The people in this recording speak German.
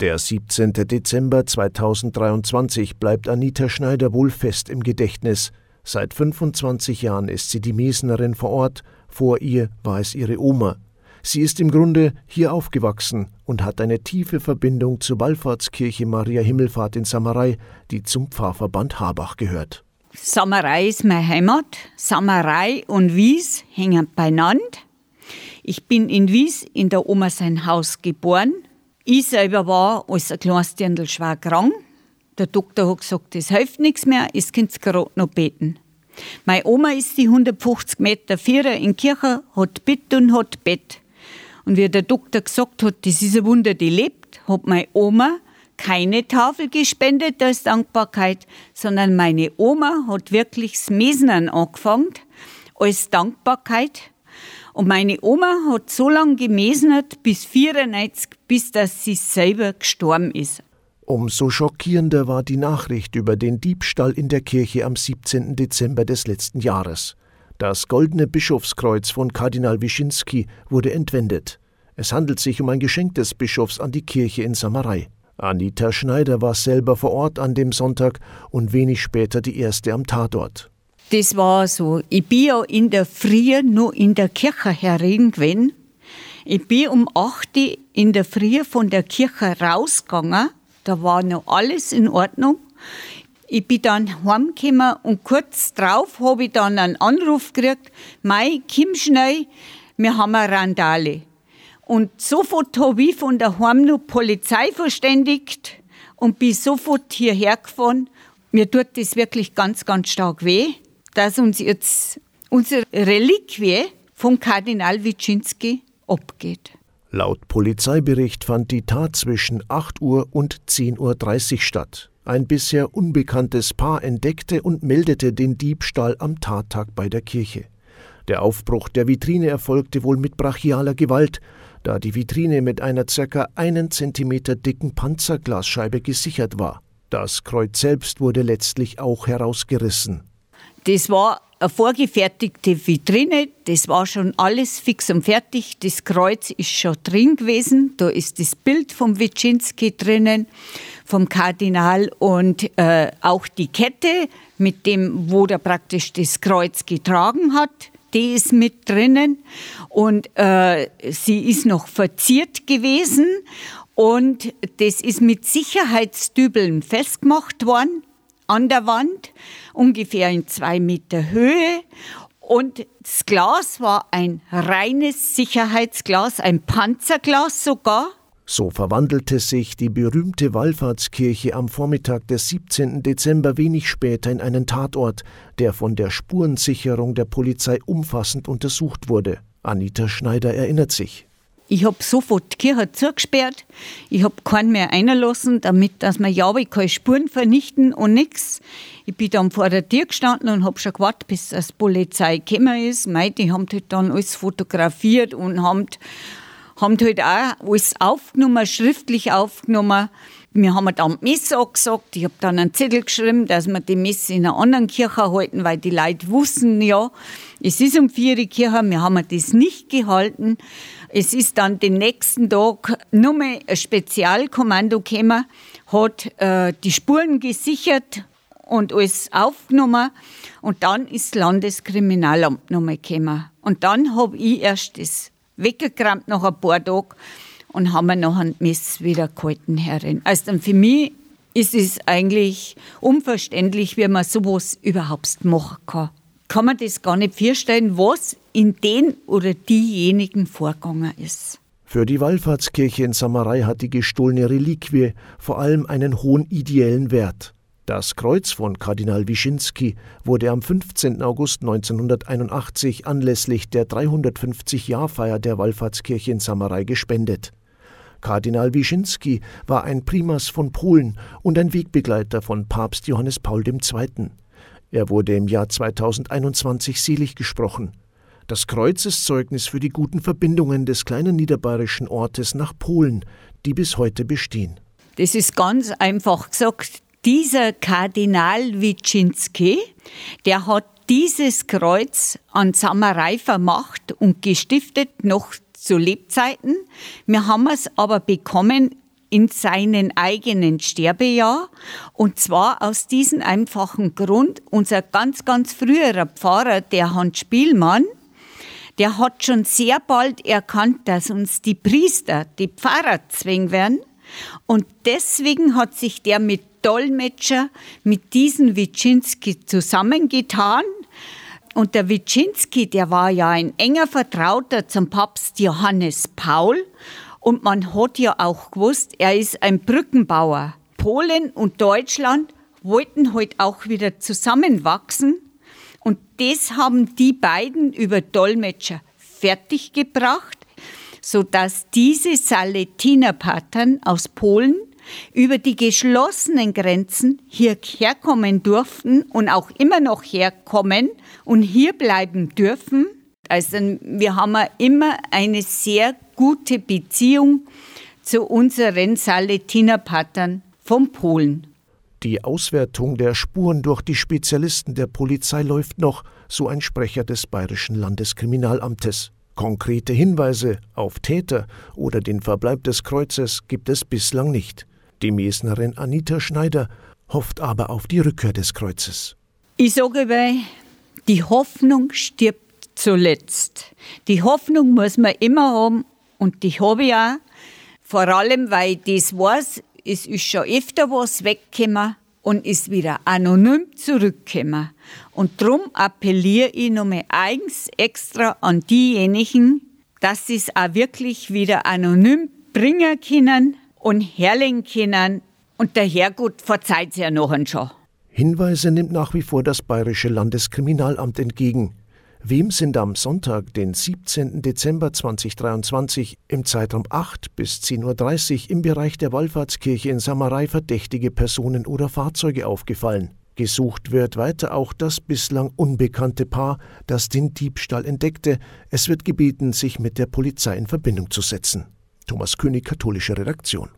Der 17. Dezember 2023 bleibt Anita Schneider wohl fest im Gedächtnis. Seit 25 Jahren ist sie die Mesnerin vor Ort, vor ihr war es ihre Oma. Sie ist im Grunde hier aufgewachsen und hat eine tiefe Verbindung zur Wallfahrtskirche Maria Himmelfahrt in Samarei, die zum Pfarrverband Habach gehört. Samarei ist meine Heimat. Samarei und Wies hängen beieinander. Ich bin in Wies in der Oma sein Haus geboren ich selber war als ein kleines Dirndl schwer krank. Der Doktor hat gesagt, das hilft nichts mehr, es könnt gerade noch beten. Meine Oma ist die 150 Meter Vierer in Kirche, hat Bett und hat Bett. Und wie der Doktor gesagt hat, das ist ein Wunder, die lebt, hat meine Oma keine Tafel gespendet als Dankbarkeit, sondern meine Oma hat wirklich das Mesnern angefangen als Dankbarkeit und meine Oma hat so lange gemesnet, bis 94, bis dass sie selber gestorben ist. Umso schockierender war die Nachricht über den Diebstahl in der Kirche am 17. Dezember des letzten Jahres. Das goldene Bischofskreuz von Kardinal Wyszynski wurde entwendet. Es handelt sich um ein Geschenk des Bischofs an die Kirche in Samarei. Anita Schneider war selber vor Ort an dem Sonntag und wenig später die erste am Tatort. Das war so. Ich bin ja in der Früh nur in der Kirche herin gewesen. Ich bin um 8 Uhr in der Früh von der Kirche rausgegangen. Da war noch alles in Ordnung. Ich bin dann heimgekommen und kurz drauf habe ich dann einen Anruf gekriegt, Mei, komm schnell, wir haben eine Randale. Und sofort habe ich von daheim noch Polizei verständigt und bin sofort hierher gefahren. Mir tut das wirklich ganz, ganz stark weh dass uns jetzt unsere Reliquie vom Kardinal Wyszynski abgeht. Laut Polizeibericht fand die Tat zwischen 8 Uhr und 10.30 Uhr statt. Ein bisher unbekanntes Paar entdeckte und meldete den Diebstahl am Tattag bei der Kirche. Der Aufbruch der Vitrine erfolgte wohl mit brachialer Gewalt, da die Vitrine mit einer ca. einen Zentimeter dicken Panzerglasscheibe gesichert war. Das Kreuz selbst wurde letztlich auch herausgerissen. Das war eine vorgefertigte Vitrine, das war schon alles fix und fertig. Das Kreuz ist schon drin gewesen, da ist das Bild vom Wyszynski drinnen, vom Kardinal und äh, auch die Kette, mit dem, wo der praktisch das Kreuz getragen hat, die ist mit drinnen. Und äh, sie ist noch verziert gewesen. Und das ist mit Sicherheitsdübeln festgemacht worden an der Wand, ungefähr in zwei Meter Höhe. Und das Glas war ein reines Sicherheitsglas, ein Panzerglas sogar. So verwandelte sich die berühmte Wallfahrtskirche am Vormittag des 17. Dezember wenig später in einen Tatort, der von der Spurensicherung der Polizei umfassend untersucht wurde. Anita Schneider erinnert sich. Ich habe sofort die Kirche zugesperrt. Ich habe keinen mehr einlassen, damit dass wir ja keine Spuren vernichten und nichts. Ich bin dann vor der Tür gestanden und habe schon gewartet, bis das Polizei gekommen ist. Mei, die haben halt dann alles fotografiert und haben, haben halt auch alles aufgenommen, schriftlich aufgenommen. Wir haben dann die Messe angesagt. Ich habe dann einen Zettel geschrieben, dass wir die Messe in einer anderen Kirche halten, weil die Leute wussten ja, es ist um vier Kirche, wir haben das nicht gehalten. Es ist dann den nächsten Tag mehr ein Spezialkommando gekommen, hat äh, die Spuren gesichert und alles aufgenommen. Und dann ist das Landeskriminalamt nochmal gekommen. Und dann habe ich erst das weggekramt nach ein paar Tagen und haben wir noch ein Mess wieder gehalten herin. Also für mich ist es eigentlich unverständlich, wie man sowas überhaupt machen kann kann man das gar nicht vorstellen, was in den oder diejenigen vorgegangen ist. Für die Wallfahrtskirche in Samarei hat die gestohlene Reliquie vor allem einen hohen ideellen Wert. Das Kreuz von Kardinal Wyszynski wurde am 15. August 1981 anlässlich der 350-Jahrfeier der Wallfahrtskirche in Samarei gespendet. Kardinal Wyszynski war ein Primas von Polen und ein Wegbegleiter von Papst Johannes Paul II. Er wurde im Jahr 2021 selig gesprochen. Das Kreuz ist Zeugnis für die guten Verbindungen des kleinen niederbayerischen Ortes nach Polen, die bis heute bestehen. Das ist ganz einfach gesagt. Dieser Kardinal Wyszynski, der hat dieses Kreuz an Samarei vermacht und gestiftet, noch zu Lebzeiten. Wir haben es aber bekommen in seinen eigenen Sterbejahr. Und zwar aus diesem einfachen Grund, unser ganz, ganz früherer Pfarrer, der Hans Spielmann, der hat schon sehr bald erkannt, dass uns die Priester, die Pfarrer zwingen werden. Und deswegen hat sich der mit Dolmetscher, mit diesem Wiczynski zusammengetan. Und der Wiczynski, der war ja ein enger Vertrauter zum Papst Johannes Paul. Und man hat ja auch gewusst, er ist ein Brückenbauer. Polen und Deutschland wollten heute halt auch wieder zusammenwachsen. Und das haben die beiden über Dolmetscher fertiggebracht, sodass diese Saletinerpattern aus Polen über die geschlossenen Grenzen hierher kommen durften und auch immer noch herkommen und hier bleiben dürfen. Also wir haben immer eine sehr gute Beziehung zu unseren Saletinerpattern von Polen. Die Auswertung der Spuren durch die Spezialisten der Polizei läuft noch, so ein Sprecher des Bayerischen Landeskriminalamtes. Konkrete Hinweise auf Täter oder den Verbleib des Kreuzes gibt es bislang nicht. Die Mesnerin Anita Schneider hofft aber auf die Rückkehr des Kreuzes. Ich sage bei, die Hoffnung stirbt zuletzt. Die Hoffnung muss man immer haben und die habe ich auch. Vor allem, weil ich das weiß, es ist schon öfter was weggekommen und ist wieder anonym zurückgekommen. Und darum appelliere ich nochmal eigens extra an diejenigen, dass sie es auch wirklich wieder anonym bringen können und können. Und der Herrgott verzeiht ja noch schon. Hinweise nimmt nach wie vor das Bayerische Landeskriminalamt entgegen. Wem sind am Sonntag, den 17. Dezember 2023, im Zeitraum 8 bis 10.30 Uhr im Bereich der Wallfahrtskirche in Samarei verdächtige Personen oder Fahrzeuge aufgefallen? Gesucht wird weiter auch das bislang unbekannte Paar, das den Diebstahl entdeckte. Es wird gebeten, sich mit der Polizei in Verbindung zu setzen. Thomas König, katholische Redaktion.